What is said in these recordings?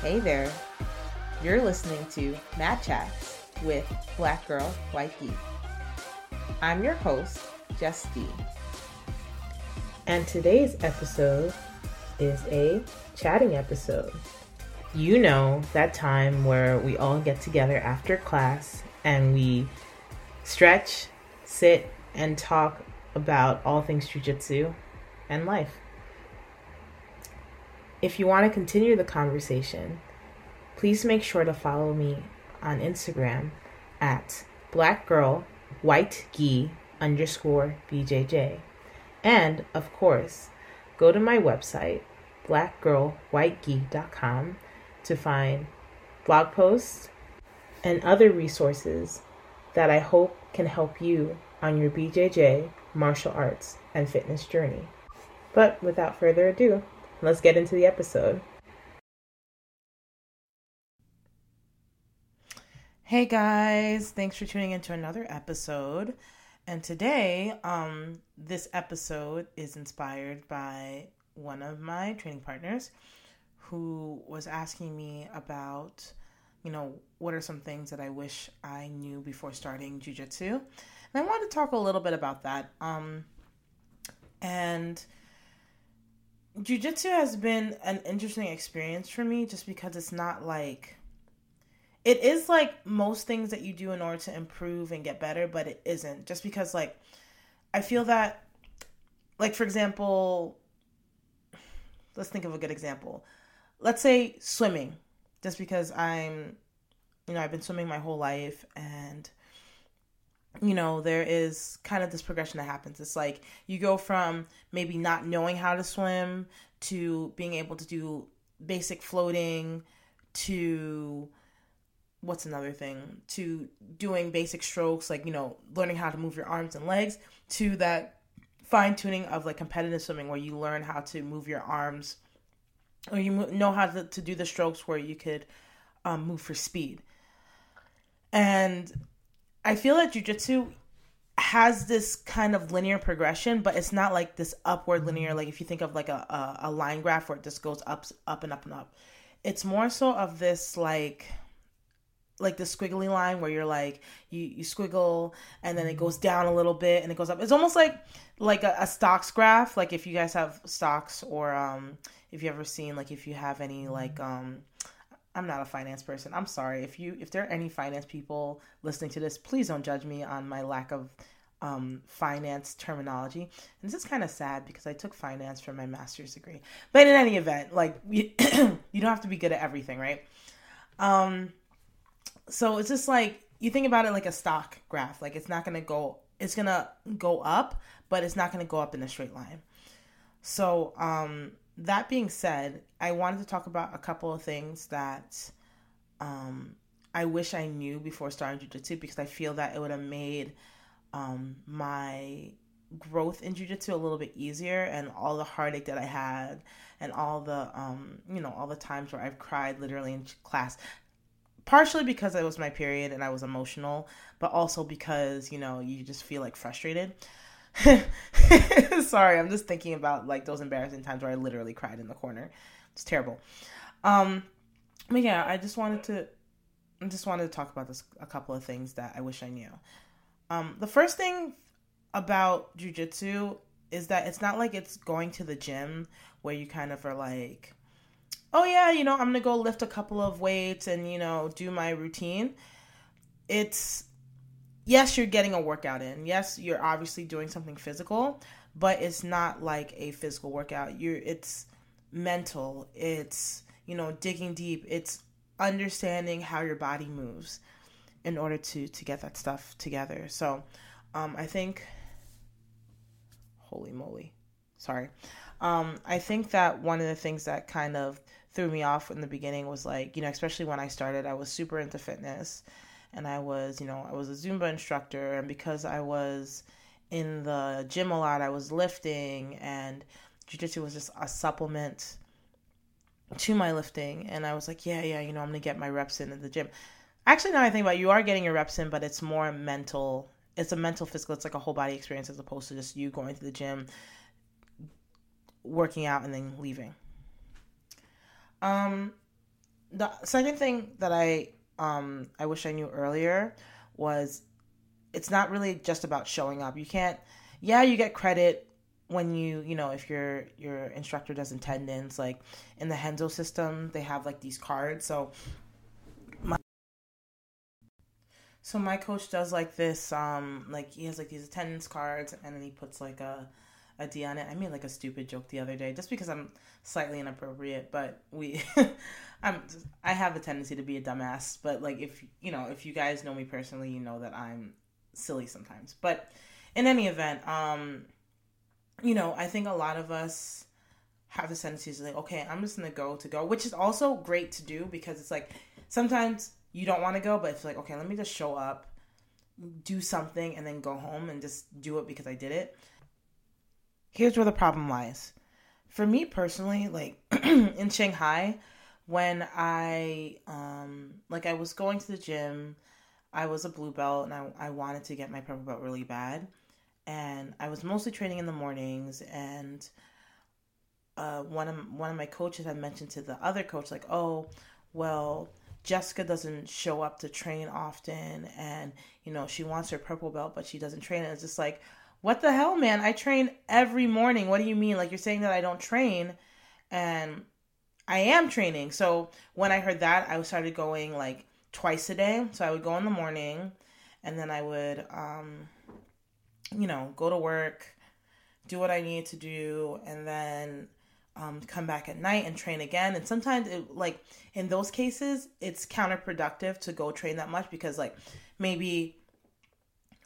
Hey there. You're listening to Mat Chats with Black Girl White Gi. I'm your host, D. And today's episode is a chatting episode. You know, that time where we all get together after class and we stretch, sit, and talk about all things jujitsu and life. If you want to continue the conversation, please make sure to follow me on Instagram at blackgirlwhitegi underscore bjj. And, of course, go to my website, blackgirlwhitegi.com, to find blog posts and other resources that I hope can help you on your BJJ, martial arts, and fitness journey. But without further ado, let's get into the episode. Hey guys, thanks for tuning into another episode. And today, um, this episode is inspired by one of my training partners who was asking me about, you know, what are some things that I wish I knew before starting jujitsu. And I wanted to talk a little bit about that. Um, and jujitsu has been an interesting experience for me just because it's not like it is like most things that you do in order to improve and get better, but it isn't. Just because like I feel that like for example, let's think of a good example. Let's say swimming. Just because I'm you know, I've been swimming my whole life and you know, there is kind of this progression that happens. It's like you go from maybe not knowing how to swim to being able to do basic floating to what's another thing to doing basic strokes like you know learning how to move your arms and legs to that fine tuning of like competitive swimming where you learn how to move your arms or you know how to, to do the strokes where you could um, move for speed and i feel that jiu-jitsu has this kind of linear progression but it's not like this upward linear like if you think of like a, a, a line graph where it just goes up up and up and up. It's more so of this like like the squiggly line where you're like you you squiggle and then it goes down a little bit and it goes up. It's almost like like a, a, stocks graph like if you guys have stocks or um if you ever seen like if you have any like um i'm not a finance person. I'm sorry. If you if there are any finance people listening to this please don't judge me on my lack of um finance terminology. And this is kind of sad because i took finance for my master's degree. But in any event like you, you don't have to be good at everything right? Um so it's just like you think about it like a stock graph. Like it's not gonna go it's gonna go up, but it's not gonna go up in a straight line. So um that being said, I wanted to talk about a couple of things that um I wish I knew before starting jujitsu because I feel that it would have made um my growth in jujitsu a little bit easier and all the heartache that I had and all the um you know all the times where I've cried literally in class partially because it was my period and I was emotional, but also because, you know, you just feel like frustrated. Sorry, I'm just thinking about like those embarrassing times where I literally cried in the corner. It's terrible. Um but yeah, I just wanted to I just wanted to talk about this a couple of things that I wish I knew. Um the first thing about jujitsu is that it's not like it's going to the gym where you kind of are like oh yeah, you know, I'm gonna go lift a couple of weights and you know do my routine. It's yes, you're getting a workout in. Yes, you're obviously doing something physical, but it's not like a physical workout. You're it's mental. It's you know digging deep. It's understanding how your body moves in order to to get that stuff together. So, um, I think. Holy moly, sorry. Um, I think that one of the things that kind of threw me off in the beginning was like, you know, especially when I started, I was super into fitness and I was, you know, I was a Zumba instructor and because I was in the gym a lot, I was lifting and jiu-jitsu was just a supplement to my lifting and I was like, yeah, yeah, you know, I'm to get my reps in at the gym. Actually, now I think about it, you are getting your reps in, but it's more mental. It's a mental physical. It's like a whole body experience as opposed to just you going to the gym, working out, and then leaving. Um, the second thing that I um I wish I knew earlier was it's not really just about showing up. You can't yeah, you get credit when you you know if your your instructor does attendance like in the Renzo system they have like these cards so my so my coach does like this um like he has like these attendance cards and then he puts like a a D on it. I made like a stupid joke the other day just because I'm slightly inappropriate, but we I'm I have a tendency to be a dumbass, but like if you know, if you guys know me personally, you know that I'm silly sometimes. But in any event, um you know, I think a lot of us have the tendency to like, okay, I'm just gonna go to go, which is also great to do because it's like sometimes you don't want to go, but it's like, okay, let me just show up, do something, and then go home and just do it because I did it. Here's where the problem lies. For me personally, like in Shanghai, when I um like I was going to the gym, I was a blue belt and I, I wanted to get my purple belt really bad and I was mostly training in the mornings. And uh, one of one of my coaches had mentioned to the other coach, like, "Oh, well, Jessica doesn't show up to train often, and you know she wants her purple belt, but she doesn't train." And it's just like, what the hell, man? I train every morning. What do you mean? Like you're saying that I don't train, and I am training. So when I heard that, I started going like twice a day. So I would go in the morning, and then I would um, you know, go to work, do what I need to do, and then um, come back at night and train again. And sometimes, it, like in those cases, it's counterproductive to go train that much because, like, maybe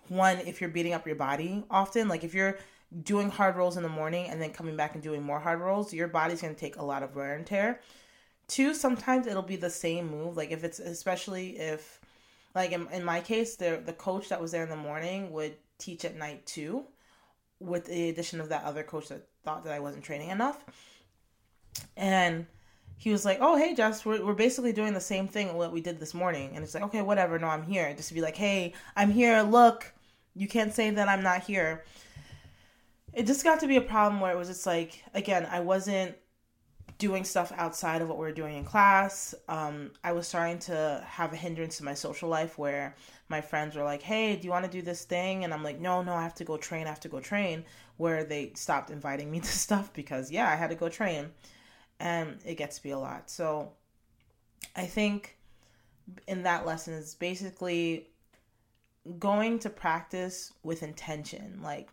one, if you're beating up your body often, like if you're doing hard rolls in the morning and then coming back and doing more hard rolls, your body's going to take a lot of wear and tear. Two, sometimes it'll be the same move. Like if it's especially if, like in, in my case, the the coach that was there in the morning would teach at night too, with the addition of that other coach that thought that I wasn't training enough. And he was like, "Oh, hey, Jess, we're we're basically doing the same thing what we did this morning." And it's like, "Okay, whatever. No, I'm here." Just to be like, "Hey, I'm here. Look, you can't say that I'm not here." It just got to be a problem where it was just like, again, I wasn't doing stuff outside of what we were doing in class. Um, I was starting to have a hindrance to my social life where my friends were like, "Hey, do you want to do this thing?" And I'm like, "No, no, I have to go train. I have to go train." Where they stopped inviting me to stuff because yeah, I had to go train, and it gets to be a lot. So, I think in that lesson is basically going to practice with intention, like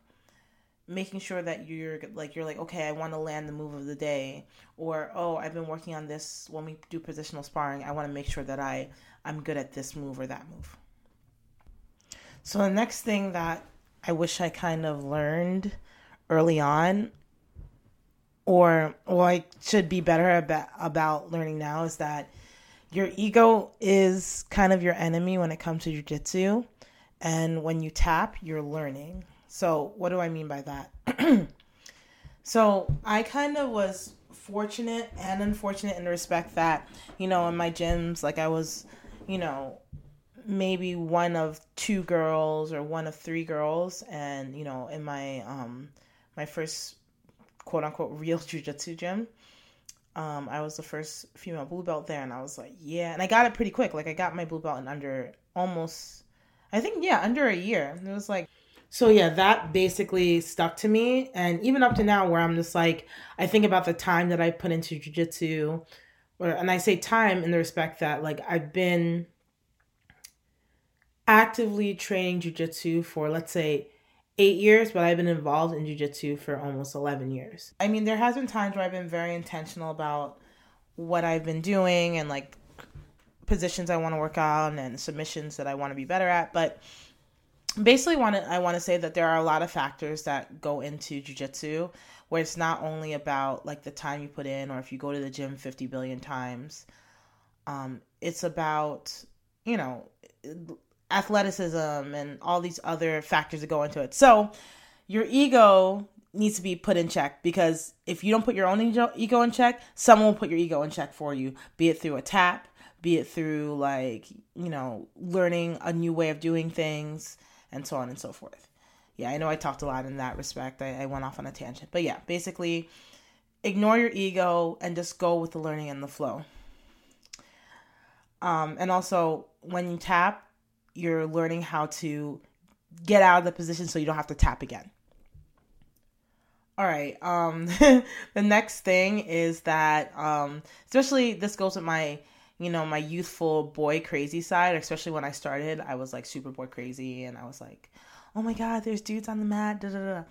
making sure that you're like you're like okay i want to land the move of the day or oh i've been working on this. When we do positional sparring. I want to make sure that i i'm good at this move or that move. So the next thing that i wish i kind of learned early on or or i should be better about about learning now is that your ego is kind of your enemy when it comes to jiu-jitsu. And when you tap you're learning. So, what do I mean by that? so, I kind of was fortunate and unfortunate in the respect that, you know, in my gyms, like I was, you know, maybe one of two girls or one of three girls. And, you know, in my um my first quote unquote real jiu-jitsu gym, um, I was the first female blue belt there, and I was like, yeah, and I got it pretty quick. Like I got my blue belt in under almost, I think, yeah, under a year. It was like so yeah, that basically stuck to me, and even up to now, where I'm just like, I think about the time that I put into jujitsu, and I say time in the respect that like I've been actively training jujitsu for let's say eight years, but I've been involved in jujitsu for almost eleven years. I mean, there has been times where I've been very intentional about what I've been doing and like positions I want to work on and submissions that I want to be better at, but basically want to I want to say that there are a lot of factors that go into jujitsu where it's not only about like the time you put in or if you go to the gym 50 billion times um it's about you know athleticism and all these other factors that go into it so your ego needs to be put in check because if you don't put your own ego in check someone will put your ego in check for you be it through a tap be it through like you know learning a new way of doing things and so on and so forth. Yeah, I know I talked a lot in that respect. I, I went off on a tangent. But yeah, basically, ignore your ego and just go with the learning and the flow. Um, and also, when you tap, you're learning how to get out of the position so you don't have to tap again. All right. Um, the next thing is that, um, especially this goes with my, you know, my youthful boy crazy side. Especially when I started, I was like super boy crazy, and I was like, oh my god, there's dudes on the mat. Da, da, da.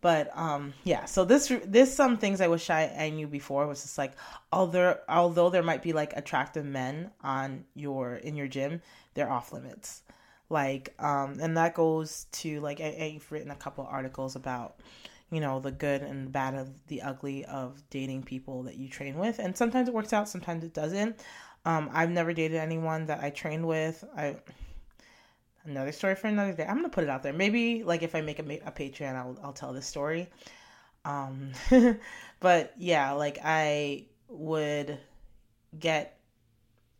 But um, yeah. So this this some things I wish I, I knew before was just like, although although there might be like attractive men on your in your gym, they're off limits. Like um, and that goes to like I, I've written a couple articles about you know the good and bad of the ugly of dating people that you train with and sometimes it works out sometimes it doesn't um, i've never dated anyone that i trained with i another story for another day. I'm gonna put it out there. Maybe like if i make a, a patreon i'll, I'll tell this story. Um, but yeah like i would get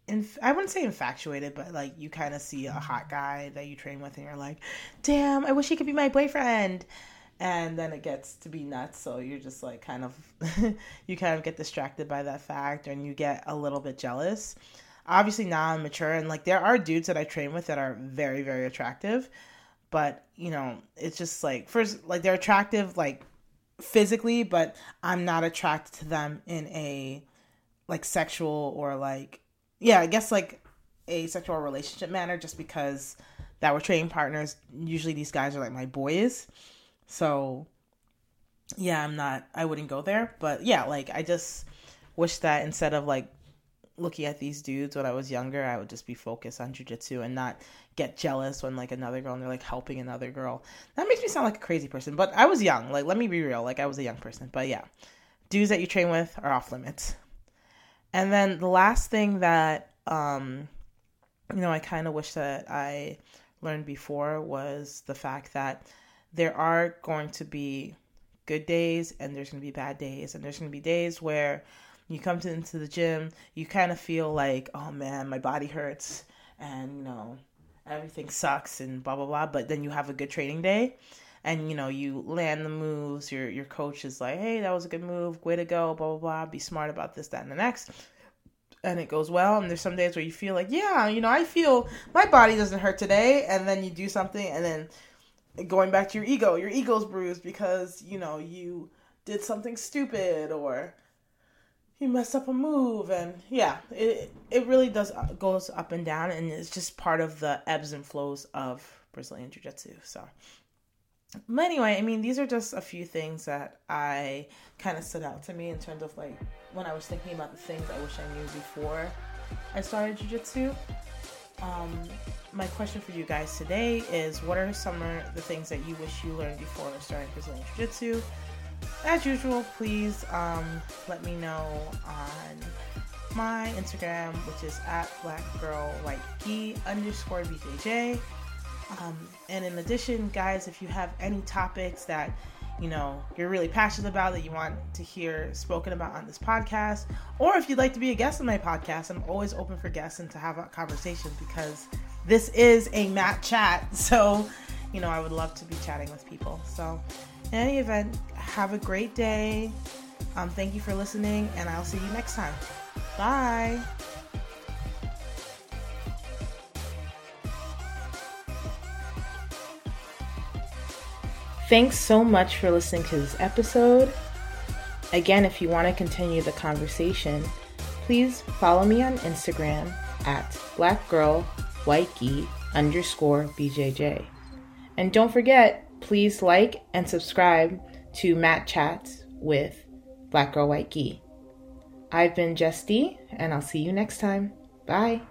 inf- I wouldn't say infatuated, but like you kind of see a hot guy that you train with, and you're like, "Damn, I wish he could be my boyfriend." and then it gets to be nuts. So you're just like kind of you kind of get distracted by that fact and you get a little bit jealous obviously now i'm mature and like there are dudes that i train with that are very very attractive but you know it's just like first like they're attractive like physically but i'm not attracted to them in a like sexual or like yeah i guess like a sexual relationship manner just because that we're training partners usually these guys are like my boys. So yeah, I'm not I wouldn't go there, but yeah, like I just wish that instead of like looking at these dudes when I was younger, I would just be focused on jujitsu and not get jealous when like another girl and they're like helping another girl. That makes me sound like a crazy person, but I was young. Like let me be real, like I was a young person. But yeah, dudes that you train with are off limits. And then the last thing that um you know, I kind of wish that I learned before was the fact that there are going to be good days and there's going to be bad days and there's going to be days where you come to into the gym you kind of feel like oh man my body hurts and you know everything sucks and blah blah blah but then you have a good training day and you know you land the moves your your coach is like hey that was a good move way to go blah blah blah be smart about this that and the next and it goes well and there's some days where you feel like yeah you know i feel my body doesn't hurt today and then you do something and then going back to your ego, your ego's bruised because, you know, you did something stupid or you messed up a move and yeah, it it really does uh, goes up and down and it's just part of the ebbs and flows of Brazilian jiu-jitsu. So but anyway, I mean, these are just a few things that I kind of stood out to me in terms of like when I was thinking about the things I wish I knew before I started jiu-jitsu. Um, my question for you guys today is what are some of the things that you wish you learned before starting Brazilian Jiu Jitsu? As usual, please um, let me know on my Instagram, which is at blackgirlwhitegi underscore BJJ. Um, and in addition, guys, if you have any topics that you know you're really passionate about that you want to hear spoken about on this podcast, or if you'd like to be a guest on my podcast, I'm always open for guests and to have a conversation because this is a mat chat. So, you know, I would love to be chatting with people. So, in any event, have a great day. Um, thank you for listening, and I'll see you next time. Bye. Thanks so much for listening to this episode. Again, if you want to continue the conversation, please follow me on Instagram at blackgirlwhitegi underscore BJJ. And don't forget, please like and subscribe to Mat Chats with Black Girl White Gi. I've been D, and I'll see you next time. Bye.